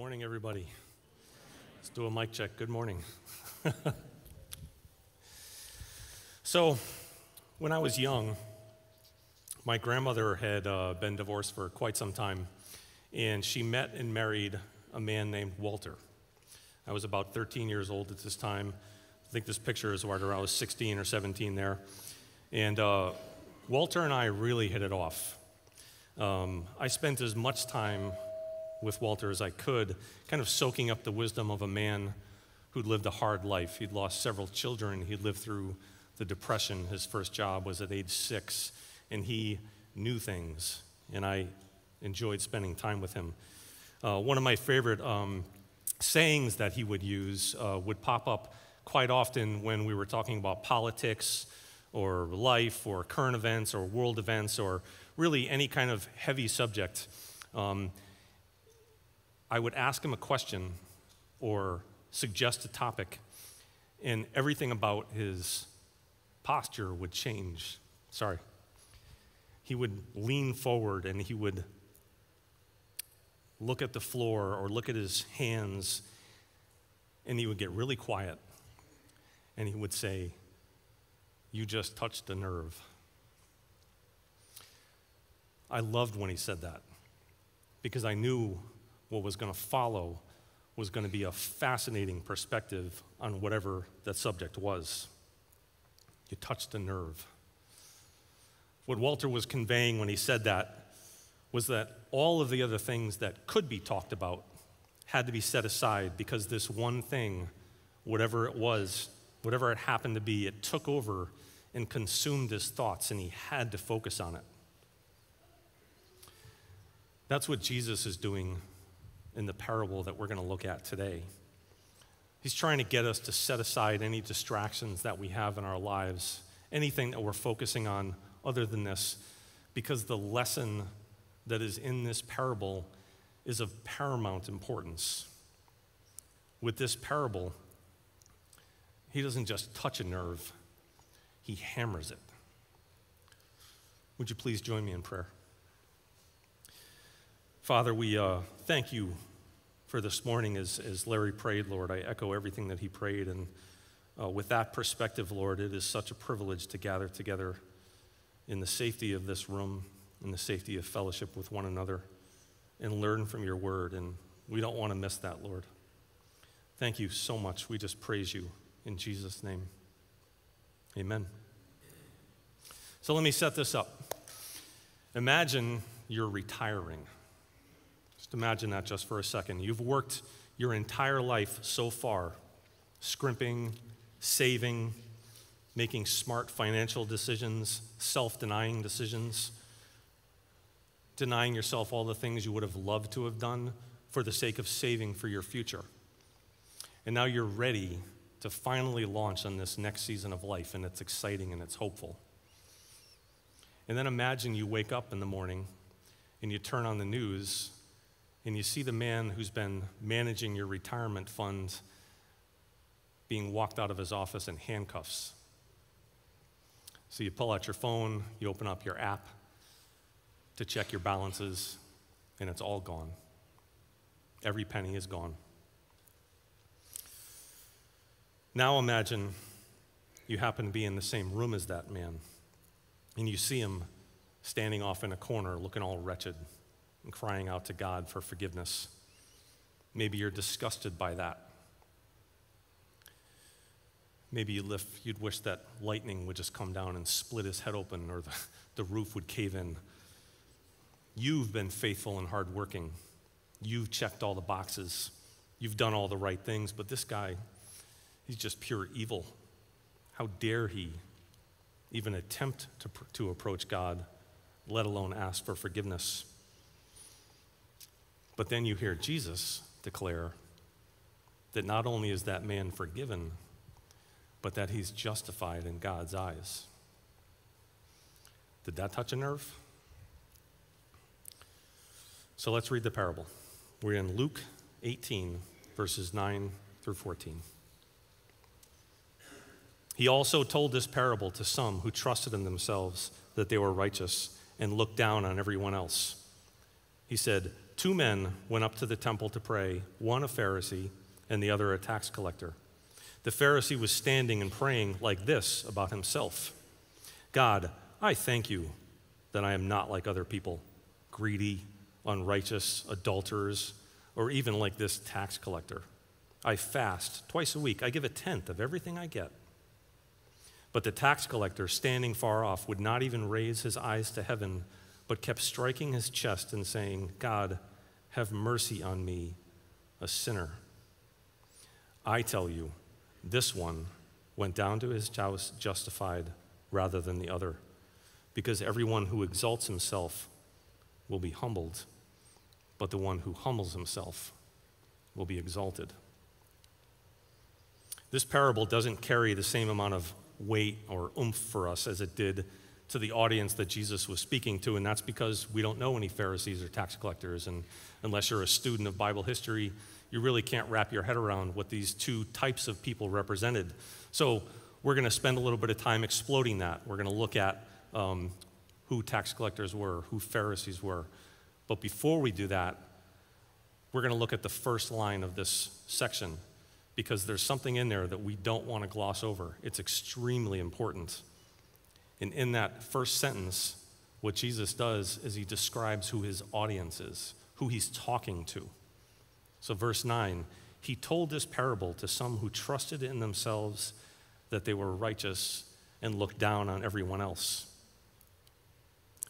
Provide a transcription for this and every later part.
morning, everybody. Let's do a mic check. Good morning. so, when I was young, my grandmother had uh, been divorced for quite some time, and she met and married a man named Walter. I was about 13 years old at this time. I think this picture is where I was 16 or 17 there. And uh, Walter and I really hit it off. Um, I spent as much time with Walter as I could, kind of soaking up the wisdom of a man who'd lived a hard life. He'd lost several children. He'd lived through the Depression. His first job was at age six, and he knew things. And I enjoyed spending time with him. Uh, one of my favorite um, sayings that he would use uh, would pop up quite often when we were talking about politics or life or current events or world events or really any kind of heavy subject. Um, I would ask him a question or suggest a topic, and everything about his posture would change. Sorry. He would lean forward and he would look at the floor or look at his hands, and he would get really quiet. And he would say, You just touched a nerve. I loved when he said that because I knew what was going to follow was going to be a fascinating perspective on whatever that subject was. You touched a nerve. What Walter was conveying when he said that was that all of the other things that could be talked about had to be set aside because this one thing, whatever it was, whatever it happened to be, it took over and consumed his thoughts, and he had to focus on it. That's what Jesus is doing in the parable that we're going to look at today. He's trying to get us to set aside any distractions that we have in our lives, anything that we're focusing on other than this, because the lesson that is in this parable is of paramount importance. With this parable, he doesn't just touch a nerve, he hammers it. Would you please join me in prayer? Father, we uh, thank you for this morning as, as Larry prayed, Lord. I echo everything that he prayed. And uh, with that perspective, Lord, it is such a privilege to gather together in the safety of this room, in the safety of fellowship with one another, and learn from your word. And we don't want to miss that, Lord. Thank you so much. We just praise you in Jesus' name. Amen. So let me set this up. Imagine you're retiring. Just imagine that just for a second. You've worked your entire life so far, scrimping, saving, making smart financial decisions, self denying decisions, denying yourself all the things you would have loved to have done for the sake of saving for your future. And now you're ready to finally launch on this next season of life, and it's exciting and it's hopeful. And then imagine you wake up in the morning and you turn on the news and you see the man who's been managing your retirement fund being walked out of his office in handcuffs. So you pull out your phone, you open up your app to check your balances, and it's all gone. Every penny is gone. Now imagine you happen to be in the same room as that man, and you see him standing off in a corner looking all wretched and crying out to God for forgiveness. Maybe you're disgusted by that. Maybe you lift, you'd wish that lightning would just come down and split his head open or the, the roof would cave in. You've been faithful and hardworking. You've checked all the boxes. You've done all the right things, but this guy, he's just pure evil. How dare he even attempt to, to approach God, let alone ask for forgiveness? But then you hear Jesus declare that not only is that man forgiven, but that he's justified in God's eyes. Did that touch a nerve? So let's read the parable. We're in Luke 18, verses 9 through 14. He also told this parable to some who trusted in themselves that they were righteous and looked down on everyone else. He said, two men went up to the temple to pray, one a Pharisee and the other a tax collector. The Pharisee was standing and praying like this about himself God, I thank you that I am not like other people, greedy, unrighteous, adulterers, or even like this tax collector. I fast twice a week. I give a tenth of everything I get. But the tax collector, standing far off, would not even raise his eyes to heaven, but kept striking his chest and saying, God, have mercy on me, a sinner. I tell you, this one went down to his house justified rather than the other, because everyone who exalts himself will be humbled, but the one who humbles himself will be exalted. This parable doesn't carry the same amount of weight or oomph for us as it did to the audience that Jesus was speaking to, and that's because we don't know any Pharisees or tax collectors. And unless you're a student of Bible history, you really can't wrap your head around what these two types of people represented. So we're going to spend a little bit of time exploding that. We're going to look at um, who tax collectors were, who Pharisees were. But before we do that, we're going to look at the first line of this section because there's something in there that we don't want to gloss over. It's extremely important. And in that first sentence, what Jesus does is he describes who his audience is, who he's talking to. So, verse 9, he told this parable to some who trusted in themselves that they were righteous and looked down on everyone else.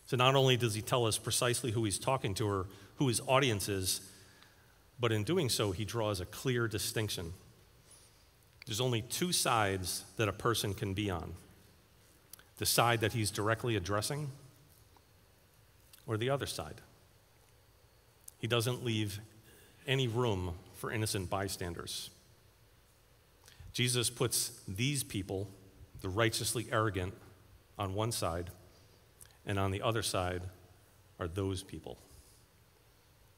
So, not only does he tell us precisely who he's talking to or who his audience is, but in doing so, he draws a clear distinction. There's only two sides that a person can be on the side that he's directly addressing or the other side. He doesn't leave any room for innocent bystanders. Jesus puts these people, the righteously arrogant, on one side, and on the other side are those people,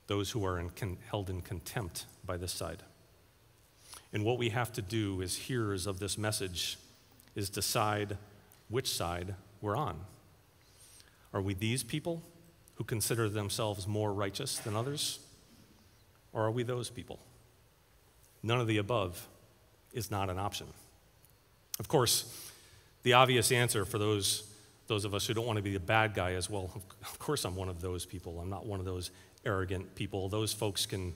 those who are in held in contempt by this side. And what we have to do as hearers of this message is decide which side we're on. Are we these people who consider themselves more righteous than others? Or are we those people? None of the above is not an option. Of course, the obvious answer for those, those of us who don't want to be the bad guy is well, of course I'm one of those people. I'm not one of those arrogant people. Those folks can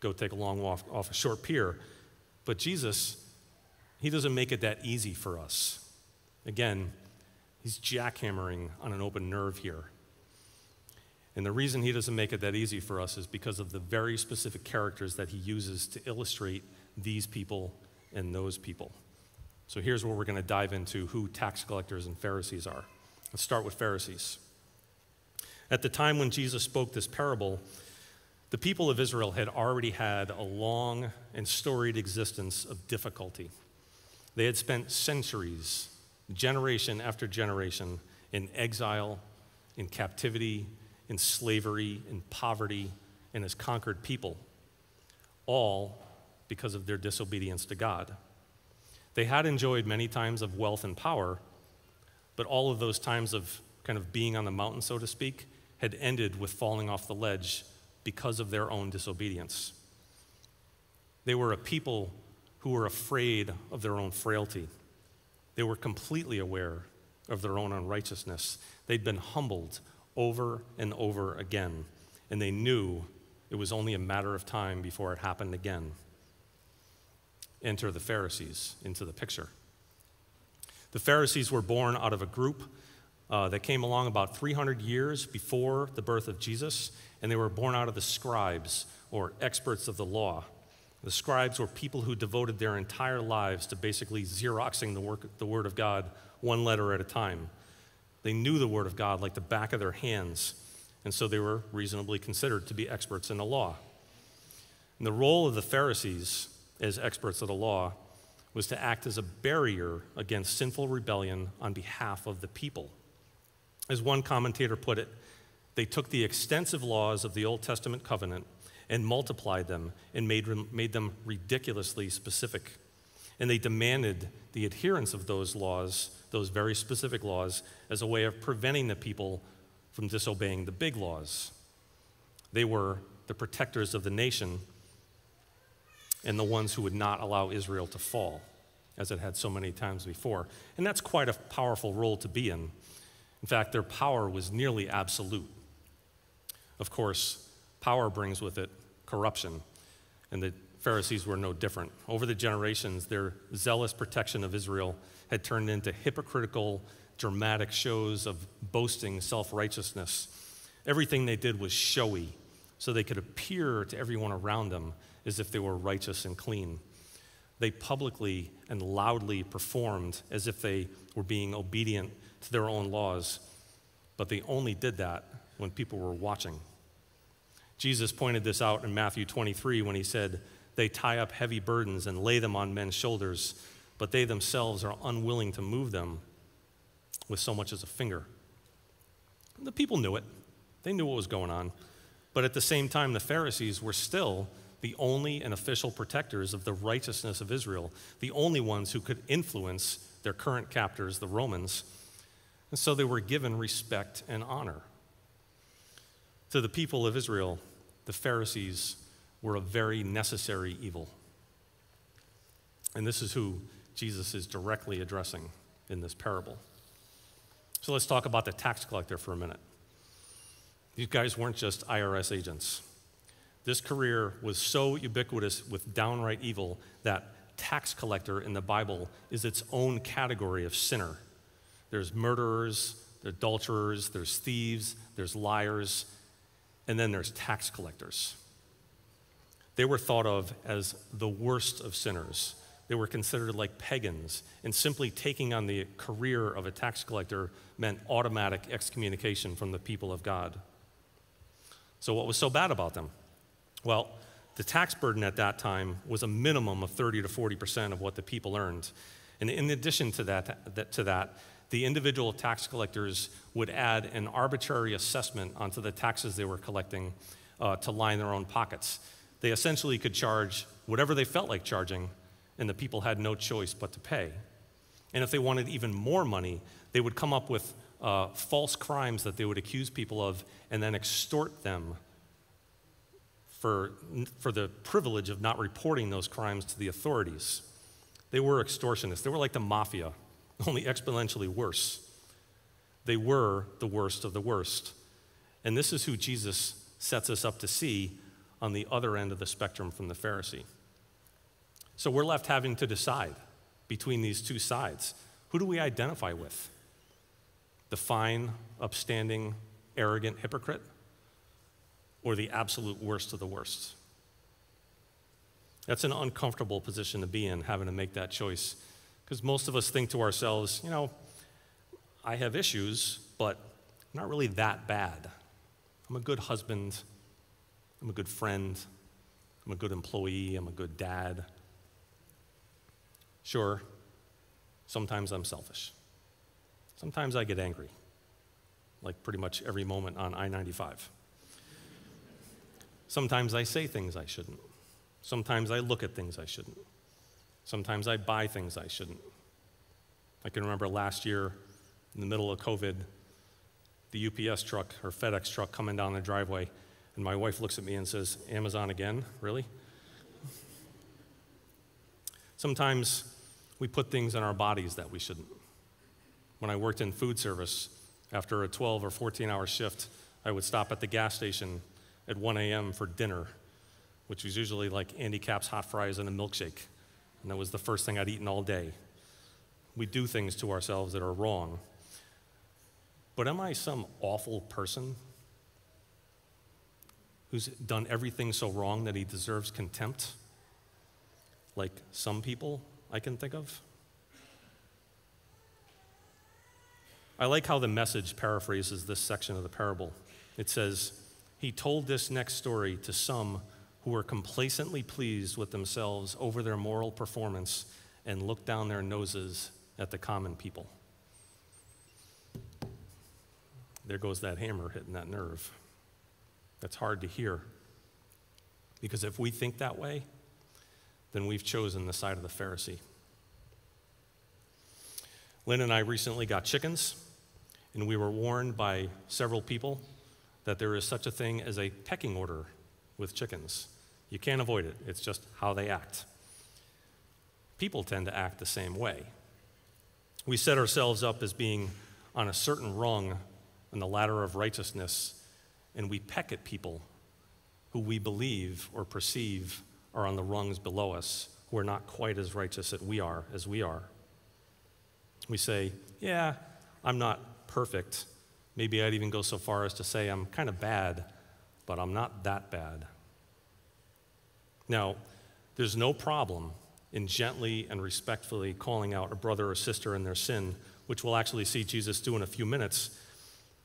go take a long walk off a short pier. But Jesus, he doesn't make it that easy for us. Again, he's jackhammering on an open nerve here. And the reason he doesn't make it that easy for us is because of the very specific characters that he uses to illustrate these people and those people. So here's where we're going to dive into who tax collectors and Pharisees are. Let's start with Pharisees. At the time when Jesus spoke this parable, the people of Israel had already had a long and storied existence of difficulty. They had spent centuries, generation after generation, in exile, in captivity, in slavery, in poverty, and as conquered people, all because of their disobedience to God. They had enjoyed many times of wealth and power, but all of those times of kind of being on the mountain, so to speak, had ended with falling off the ledge because of their own disobedience. They were a people who were afraid of their own frailty. They were completely aware of their own unrighteousness. They'd been humbled over and over again, and they knew it was only a matter of time before it happened again. Enter the Pharisees into the picture. The Pharisees were born out of a group uh, that came along about 300 years before the birth of Jesus, and they were born out of the scribes or experts of the law. The scribes were people who devoted their entire lives to basically Xeroxing the, work, the Word of God one letter at a time. They knew the Word of God like the back of their hands, and so they were reasonably considered to be experts in the law. And the role of the Pharisees as experts of the law was to act as a barrier against sinful rebellion on behalf of the people. As one commentator put it, they took the extensive laws of the Old Testament covenant and multiplied them and made, made them ridiculously specific. And they demanded the adherence of those laws, those very specific laws, as a way of preventing the people from disobeying the big laws. They were the protectors of the nation and the ones who would not allow Israel to fall, as it had so many times before. And that's quite a powerful role to be in. In fact, their power was nearly absolute. Of course, power brings with it corruption, and the Pharisees were no different. Over the generations, their zealous protection of Israel had turned into hypocritical, dramatic shows of boasting self righteousness. Everything they did was showy, so they could appear to everyone around them as if they were righteous and clean. They publicly and loudly performed as if they were being obedient to their own laws, but they only did that when people were watching. Jesus pointed this out in Matthew 23 when he said, They tie up heavy burdens and lay them on men's shoulders, but they themselves are unwilling to move them with so much as a finger. The people knew it, they knew what was going on. But at the same time, the Pharisees were still the only and official protectors of the righteousness of Israel, the only ones who could influence their current captors, the Romans. And so they were given respect and honor. To the people of Israel, the Pharisees were a very necessary evil. And this is who Jesus is directly addressing in this parable. So let's talk about the tax collector for a minute. These guys weren't just IRS agents. This career was so ubiquitous with downright evil that tax collector in the Bible is its own category of sinner. There's murderers, there's adulterers, there's thieves, there's liars, and then there's tax collectors. They were thought of as the worst of sinners. They were considered like pagans, and simply taking on the career of a tax collector meant automatic excommunication from the people of God. So, what was so bad about them? Well, the tax burden at that time was a minimum of 30 to 40% of what the people earned. And in addition to that, to that, the individual tax collectors would add an arbitrary assessment onto the taxes they were collecting uh, to line their own pockets. They essentially could charge whatever they felt like charging, and the people had no choice but to pay. And if they wanted even more money, they would come up with uh, false crimes that they would accuse people of and then extort them for, for the privilege of not reporting those crimes to the authorities. They were extortionists. They were like the mafia, only exponentially worse. They were the worst of the worst. And this is who Jesus sets us up to see on the other end of the spectrum from the Pharisee. So we're left having to decide between these two sides. Who do we identify with? The fine, upstanding, arrogant hypocrite? Or the absolute worst of the worst? That's an uncomfortable position to be in, having to make that choice. Because most of us think to ourselves, you know, I have issues, but I'm not really that bad. I'm a good husband. I'm a good friend. I'm a good employee. I'm a good dad. Sure, sometimes I'm selfish. Sometimes I get angry, like pretty much every moment on I 95. Sometimes I say things I shouldn't. Sometimes I look at things I shouldn't. Sometimes I buy things I shouldn't. I can remember last year in the middle of COVID, the UPS truck or FedEx truck coming down the driveway, and my wife looks at me and says, Amazon again? Really? Sometimes we put things in our bodies that we shouldn't. When I worked in food service, after a 12 or 14 hour shift, I would stop at the gas station at 1 a.m. for dinner, which was usually like Andy Capp's hot fries and a milkshake. And that was the first thing I'd eaten all day. We do things to ourselves that are wrong. But am I some awful person who's done everything so wrong that he deserves contempt? Like some people I can think of? I like how the message paraphrases this section of the parable. It says, He told this next story to some who are complacently pleased with themselves over their moral performance and look down their noses at the common people. There goes that hammer hitting that nerve. That's hard to hear. Because if we think that way, then we've chosen the side of the Pharisee. Lynn and I recently got chickens, and we were warned by several people that there is such a thing as a pecking order with chickens. You can't avoid it, it's just how they act. People tend to act the same way. We set ourselves up as being on a certain rung on the ladder of righteousness, and we peck at people who we believe or perceive are on the rungs below us, who are not quite as righteous as we are, as we are. We say, Yeah, I'm not perfect. Maybe I'd even go so far as to say I'm kind of bad, but I'm not that bad. Now, there's no problem in gently and respectfully calling out a brother or sister in their sin, which we'll actually see Jesus do in a few minutes.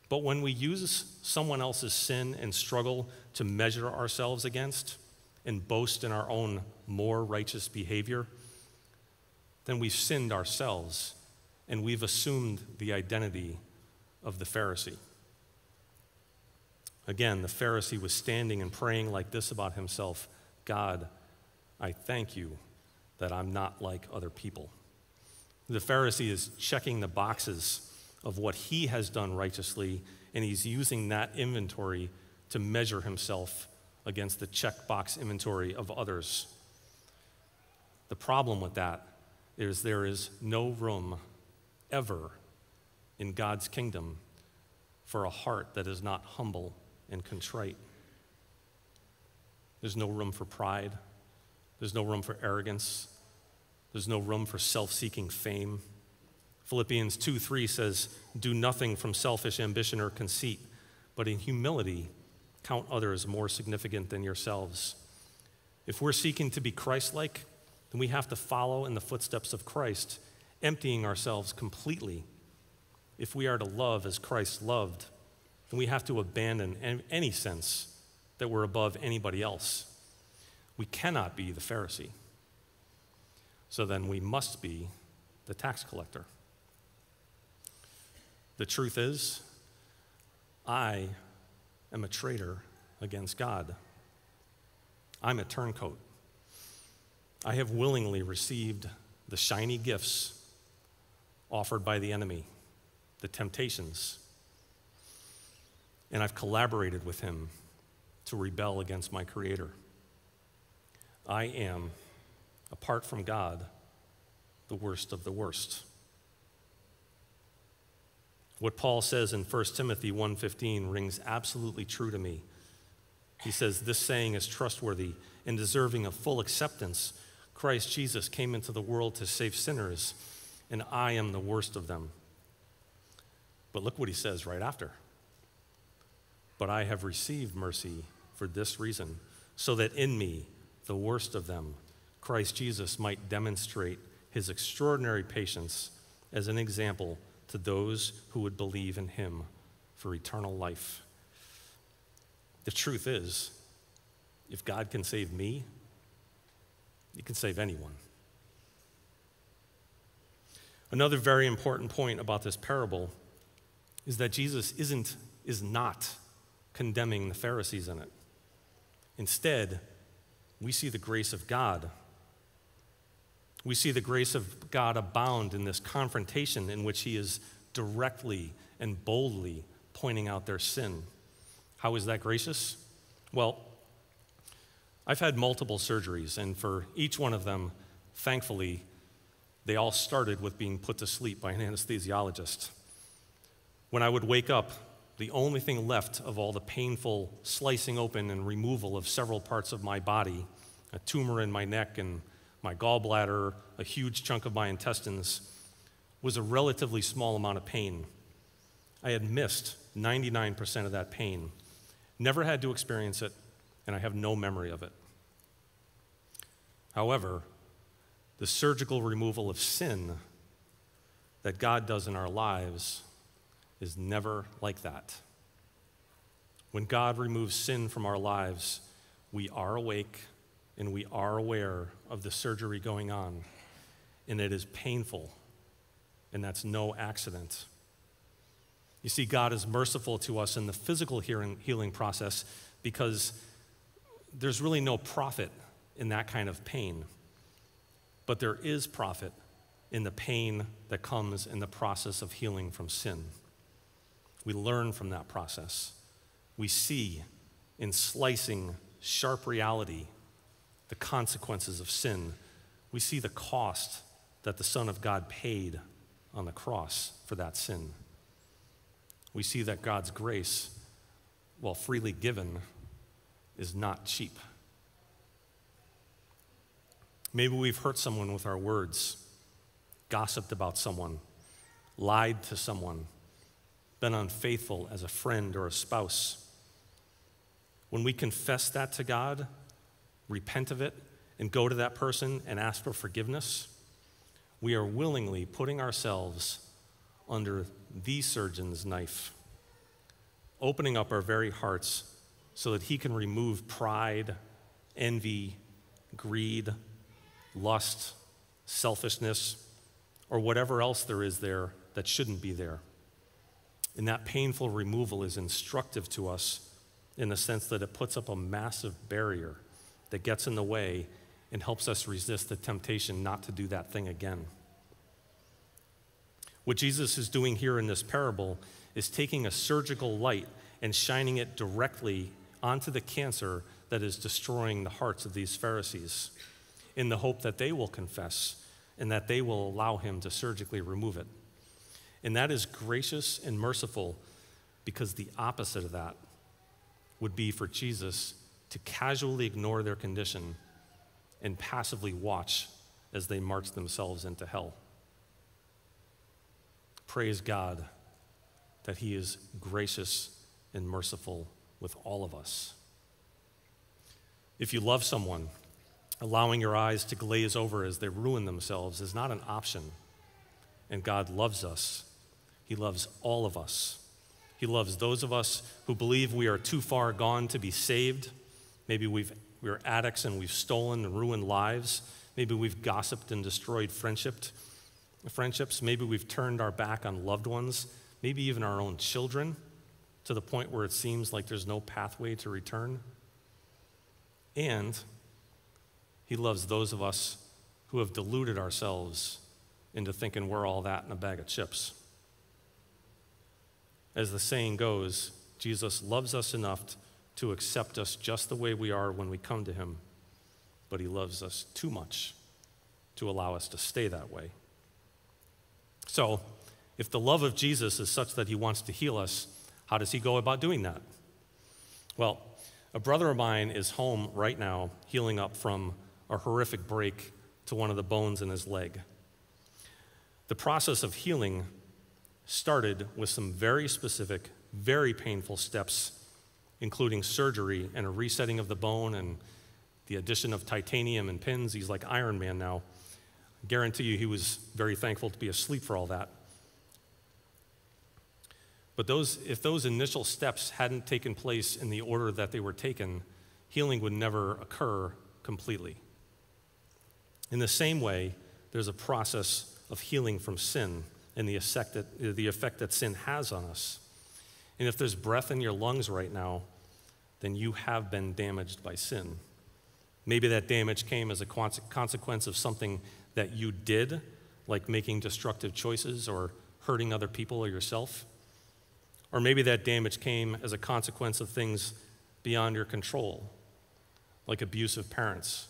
But when we use someone else's sin and struggle to measure ourselves against and boast in our own more righteous behavior, then we've sinned ourselves and we've assumed the identity of the Pharisee. Again, the Pharisee was standing and praying like this about himself God, I thank you that I'm not like other people. The Pharisee is checking the boxes of what he has done righteously, and he's using that inventory to measure himself against the checkbox inventory of others. The problem with that is there is no room ever in God's kingdom for a heart that is not humble and contrite. There's no room for pride. There's no room for arrogance. There's no room for self seeking fame. Philippians 2 3 says, Do nothing from selfish ambition or conceit, but in humility count others more significant than yourselves. If we're seeking to be Christ like, then we have to follow in the footsteps of Christ, emptying ourselves completely. If we are to love as Christ loved, then we have to abandon any sense that we're above anybody else. We cannot be the Pharisee. So then we must be the tax collector. The truth is, I am a traitor against God. I'm a turncoat. I have willingly received the shiny gifts offered by the enemy, the temptations, and I've collaborated with him to rebel against my Creator. I am, apart from God, the worst of the worst. What Paul says in 1 Timothy 1:15 rings absolutely true to me. He says this saying is trustworthy and deserving of full acceptance. Christ Jesus came into the world to save sinners, and I am the worst of them. But look what he says right after. But I have received mercy for this reason, so that in me, the worst of them, Christ Jesus might demonstrate his extraordinary patience as an example to those who would believe in him for eternal life. The truth is, if God can save me, he can save anyone. Another very important point about this parable is that Jesus isn't, is not condemning the Pharisees in it. Instead, we see the grace of God. We see the grace of God abound in this confrontation in which He is directly and boldly pointing out their sin. How is that gracious? Well, I've had multiple surgeries, and for each one of them, thankfully, they all started with being put to sleep by an anesthesiologist. When I would wake up, the only thing left of all the painful slicing open and removal of several parts of my body a tumor in my neck and my gallbladder, a huge chunk of my intestines was a relatively small amount of pain. I had missed 99% of that pain, never had to experience it, and I have no memory of it. However, the surgical removal of sin that God does in our lives is never like that. When God removes sin from our lives, we are awake and we are aware of the surgery going on, and it is painful, and that's no accident. You see, God is merciful to us in the physical healing, process because there's really no profit in that kind of pain. But there is profit in the pain that comes in the process of healing from sin. We learn from that process. We see in slicing sharp reality, the consequences of sin. We see the cost that the Son of God paid on the cross for that sin. We see that God's grace, while freely given, is not cheap. Maybe we've hurt someone with our words, gossiped about someone, lied to someone, been unfaithful as a friend or a spouse. When we confess that to God, repent of it, and go to that person and ask for forgiveness, we are willingly putting ourselves under the surgeon's knife, opening up our very hearts so that he can remove pride, envy, greed, lust, selfishness, or whatever else there is there that shouldn't be there. And that painful removal is instructive to us in the sense that it puts up a massive barrier that gets in the way and helps us resist the temptation not to do that thing again. What Jesus is doing here in this parable is taking a surgical light and shining it directly onto the cancer that is destroying the hearts of these Pharisees in the hope that they will confess and that they will allow him to surgically remove it. And that is gracious and merciful because the opposite of that would be for Jesus to casually ignore their condition and passively watch as they march themselves into hell. Praise God that He is gracious and merciful with all of us. If you love someone, allowing your eyes to glaze over as they ruin themselves is not an option. And God loves us. He loves all of us. He loves those of us who believe we are too far gone to be saved. Maybe we've, we're addicts and we've stolen and ruined lives. Maybe we've gossiped and destroyed friendship, friendships. Maybe we've turned our back on loved ones, maybe even our own children, to the point where it seems like there's no pathway to return. And he loves those of us who have deluded ourselves into thinking we're all that in a bag of chips. As the saying goes, Jesus loves us enough to accept us just the way we are when we come to him, but he loves us too much to allow us to stay that way. So, if the love of Jesus is such that he wants to heal us, how does he go about doing that? Well, a brother of mine is home right now healing up from a horrific break to one of the bones in his leg. The process of healing started with some very specific, very painful steps, including surgery and a resetting of the bone and the addition of titanium and pins. He's like Iron Man now. I guarantee you he was very thankful to be asleep for all that. But those, if those initial steps hadn't taken place in the order that they were taken, healing would never occur completely. In the same way, there's a process of healing from sin and the effect that, the effect that sin has on us. And if there's breath in your lungs right now, then you have been damaged by sin. Maybe that damage came as a consequence of something that you did, like making destructive choices or hurting other people or yourself. Or maybe that damage came as a consequence of things beyond your control, like abusive parents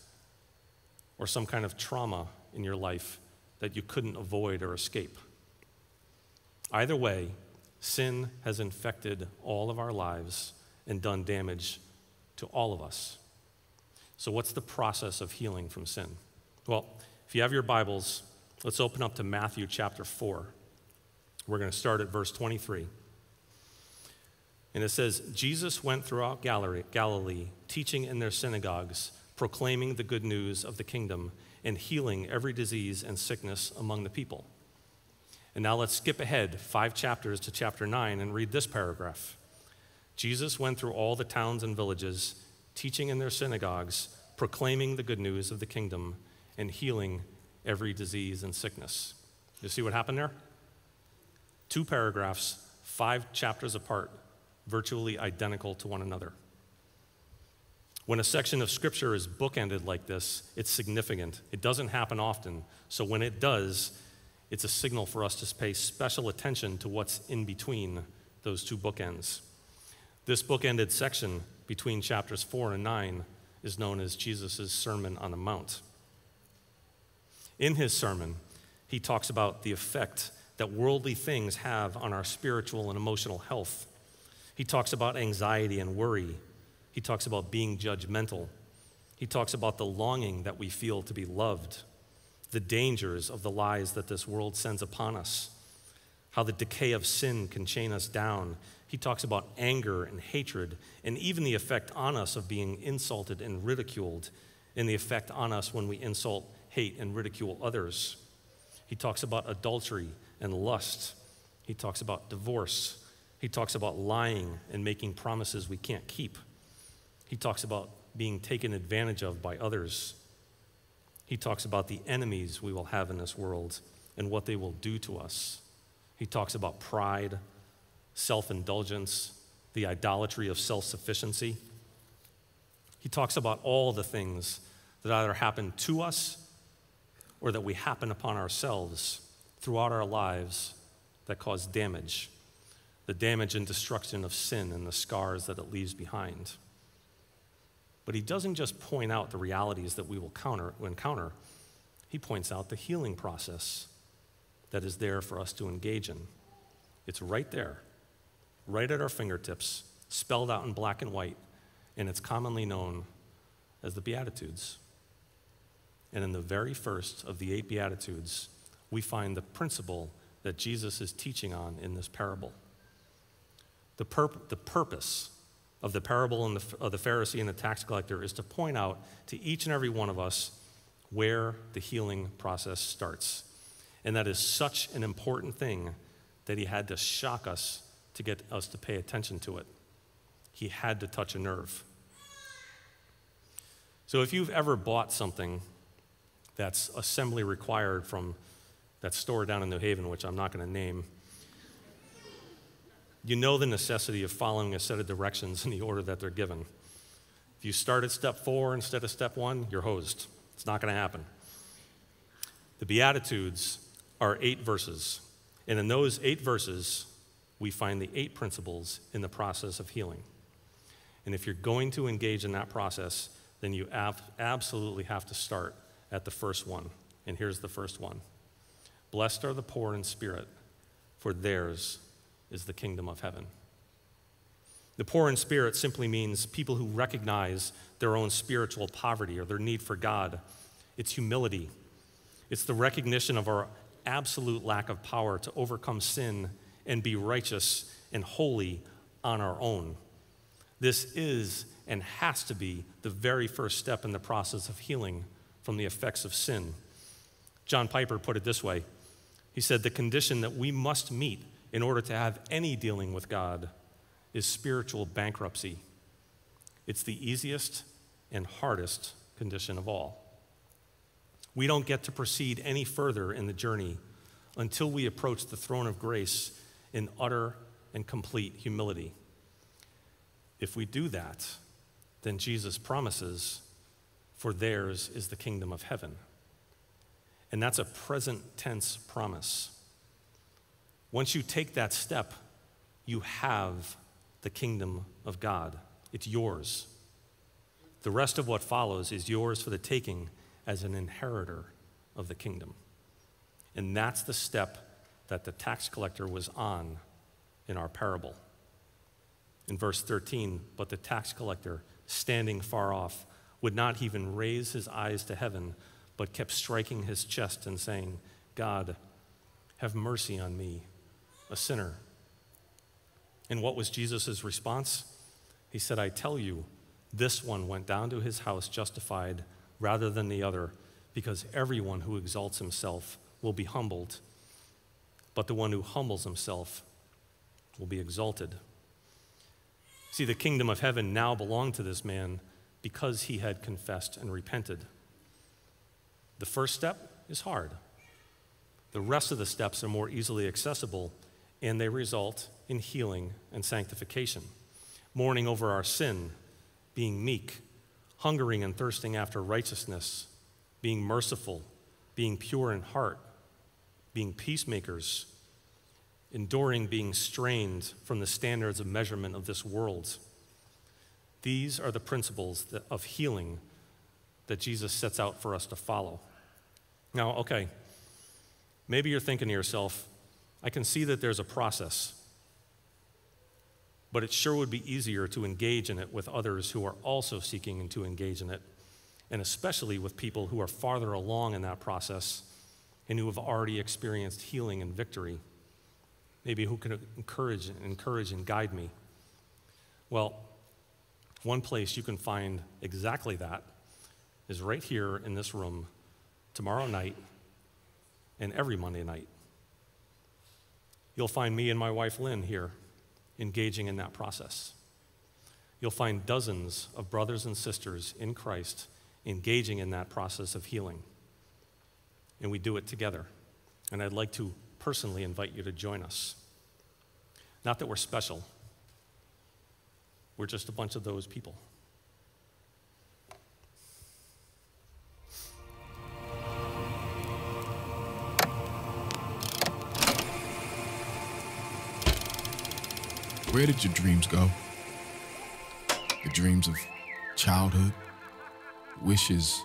or some kind of trauma in your life that you couldn't avoid or escape. Either way, sin has infected all of our lives and done damage to all of us. So, what's the process of healing from sin? Well, if you have your Bibles, let's open up to Matthew chapter 4. We're going to start at verse 23. And it says, Jesus went throughout Galilee, teaching in their synagogues proclaiming the good news of the kingdom and healing every disease and sickness among the people. And now let's skip ahead five chapters to chapter 9 and read this paragraph. Jesus went through all the towns and villages, teaching in their synagogues, proclaiming the good news of the kingdom, and healing every disease and sickness. You see what happened there? Two paragraphs, five chapters apart, virtually identical to one another. When a section of scripture is bookended like this, it's significant. It doesn't happen often. So when it does, it's a signal for us to pay special attention to what's in between those two bookends. This bookended section between chapters 4 and 9 is known as Jesus' Sermon on the Mount. In his sermon, he talks about the effect that worldly things have on our spiritual and emotional health. He talks about anxiety and worry. He talks about being judgmental. He talks about the longing that we feel to be loved, the dangers of the lies that this world sends upon us, how the decay of sin can chain us down. He talks about anger and hatred, and even the effect on us of being insulted and ridiculed, and the effect on us when we insult, hate, and ridicule others. He talks about adultery and lust. He talks about divorce. He talks about lying and making promises we can't keep. He talks about being taken advantage of by others. He talks about the enemies we will have in this world and what they will do to us. He talks about pride, self indulgence, the idolatry of self sufficiency. He talks about all the things that either happen to us or that we happen upon ourselves throughout our lives that cause damage the damage and destruction of sin and the scars that it leaves behind. But he doesn't just point out the realities that we will counter, encounter, he points out the healing process that is there for us to engage in. It's right there, right at our fingertips, spelled out in black and white, and it's commonly known as the Beatitudes. And in the very first of the eight Beatitudes, we find the principle that Jesus is teaching on in this parable. The, purp- the purpose of the parable the, of the Pharisee and the tax collector is to point out to each and every one of us where the healing process starts. And that is such an important thing that he had to shock us to get us to pay attention to it. He had to touch a nerve. So if you've ever bought something that's assembly required from that store down in New Haven, which I'm not going to name, you know the necessity of following a set of directions in the order that they're given. If you start at step four instead of step one, you're hosed. It's not going to happen. The Beatitudes are eight verses, and in those eight verses, we find the eight principles in the process of healing. And if you're going to engage in that process, then you ab- absolutely have to start at the first one. And here's the first one Blessed are the poor in spirit, for theirs is the kingdom of heaven. The poor in spirit simply means people who recognize their own spiritual poverty or their need for God. It's humility, it's the recognition of our absolute lack of power to overcome sin and be righteous and holy on our own. This is and has to be the very first step in the process of healing from the effects of sin. John Piper put it this way He said, The condition that we must meet in order to have any dealing with God is spiritual bankruptcy. It's the easiest and hardest condition of all. We don't get to proceed any further in the journey until we approach the throne of grace in utter and complete humility. If we do that, then Jesus promises for theirs is the kingdom of heaven. And that's a present tense promise. Once you take that step, you have the kingdom of God. It's yours. The rest of what follows is yours for the taking as an inheritor of the kingdom. And that's the step that the tax collector was on in our parable. In verse 13, but the tax collector, standing far off, would not even raise his eyes to heaven, but kept striking his chest and saying, God, have mercy on me, a sinner. And what was Jesus' response? He said, I tell you, this one went down to his house justified rather than the other, because everyone who exalts himself will be humbled, but the one who humbles himself will be exalted. See, the kingdom of heaven now belonged to this man because he had confessed and repented. The first step is hard. The rest of the steps are more easily accessible, and they result in healing and sanctification. Mourning over our sin, being meek, hungering and thirsting after righteousness, being merciful, being pure in heart, being peacemakers, enduring being strained from the standards of measurement of this world These are the principles of healing that Jesus sets out for us to follow. Now, okay, maybe you're thinking to yourself, I can see that there's a process, but it sure would be easier to engage in it with others who are also seeking to engage in it, and especially with people who are farther along in that process and who have already experienced healing and victory. Maybe who can encourage, encourage and guide me. Well, one place you can find exactly that is right here in this room tomorrow night and every Monday night. You'll find me and my wife Lynn here engaging in that process. You'll find dozens of brothers and sisters in Christ engaging in that process of healing. And we do it together. And I'd like to personally invite you to join us. Not that we're special, we're just a bunch of those people. Where did your dreams go? The dreams of childhood, wishes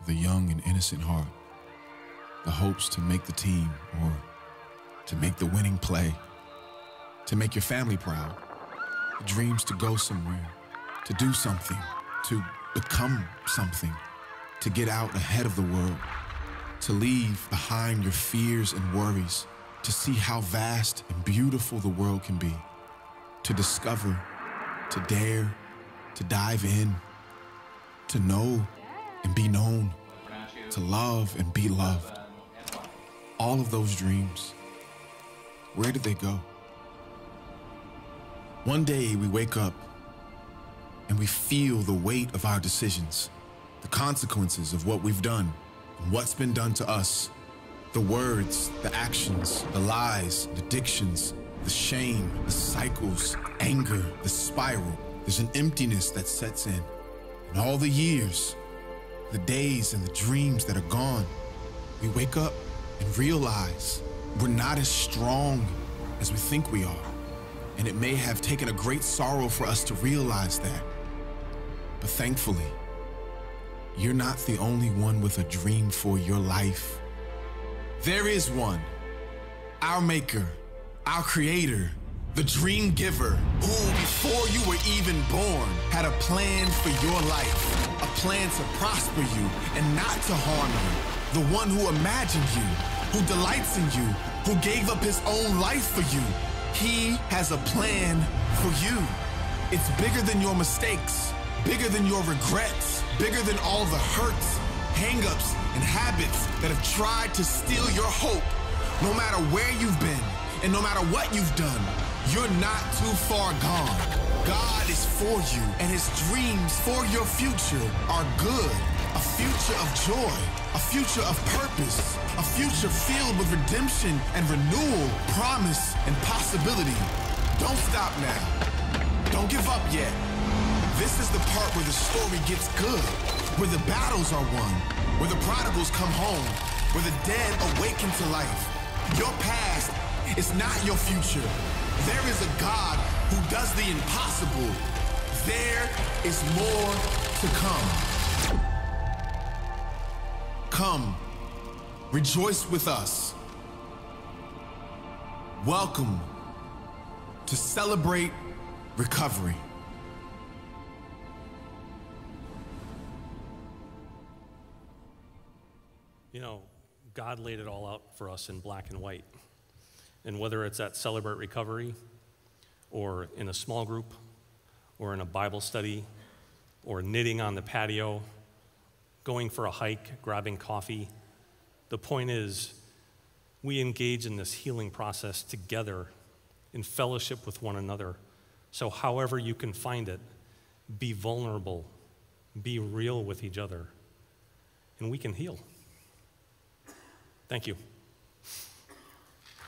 of the young and innocent heart, the hopes to make the team or to make the winning play, to make your family proud, the dreams to go somewhere, to do something, to become something, to get out ahead of the world, to leave behind your fears and worries, to see how vast and beautiful the world can be to discover, to dare, to dive in, to know and be known, to love and be loved. All of those dreams, where did they go? One day we wake up and we feel the weight of our decisions, the consequences of what we've done, what's been done to us, the words, the actions, the lies, the addictions, the shame, the cycles, anger, the spiral. There's an emptiness that sets in. And all the years, the days and the dreams that are gone, we wake up and realize we're not as strong as we think we are. And it may have taken a great sorrow for us to realize that. But thankfully, you're not the only one with a dream for your life. There is one, our maker, our creator, the dream giver, who before you were even born had a plan for your life, a plan to prosper you and not to harm you, the one who imagined you, who delights in you, who gave up his own life for you. He has a plan for you. It's bigger than your mistakes, bigger than your regrets, bigger than all the hurts, hangups, and habits that have tried to steal your hope. No matter where you've been, and no matter what you've done, you're not too far gone. God is for you, and his dreams for your future are good. A future of joy, a future of purpose, a future filled with redemption and renewal, promise and possibility. Don't stop now. Don't give up yet. This is the part where the story gets good, where the battles are won, where the prodigals come home, where the dead awaken to life. Your past it's not your future. There is a God who does the impossible. There is more to come. Come, rejoice with us. Welcome to celebrate recovery. You know, God laid it all out for us in black and white. And whether it's at Celebrate Recovery, or in a small group, or in a Bible study, or knitting on the patio, going for a hike, grabbing coffee, the point is we engage in this healing process together in fellowship with one another. So, however you can find it, be vulnerable, be real with each other, and we can heal. Thank you.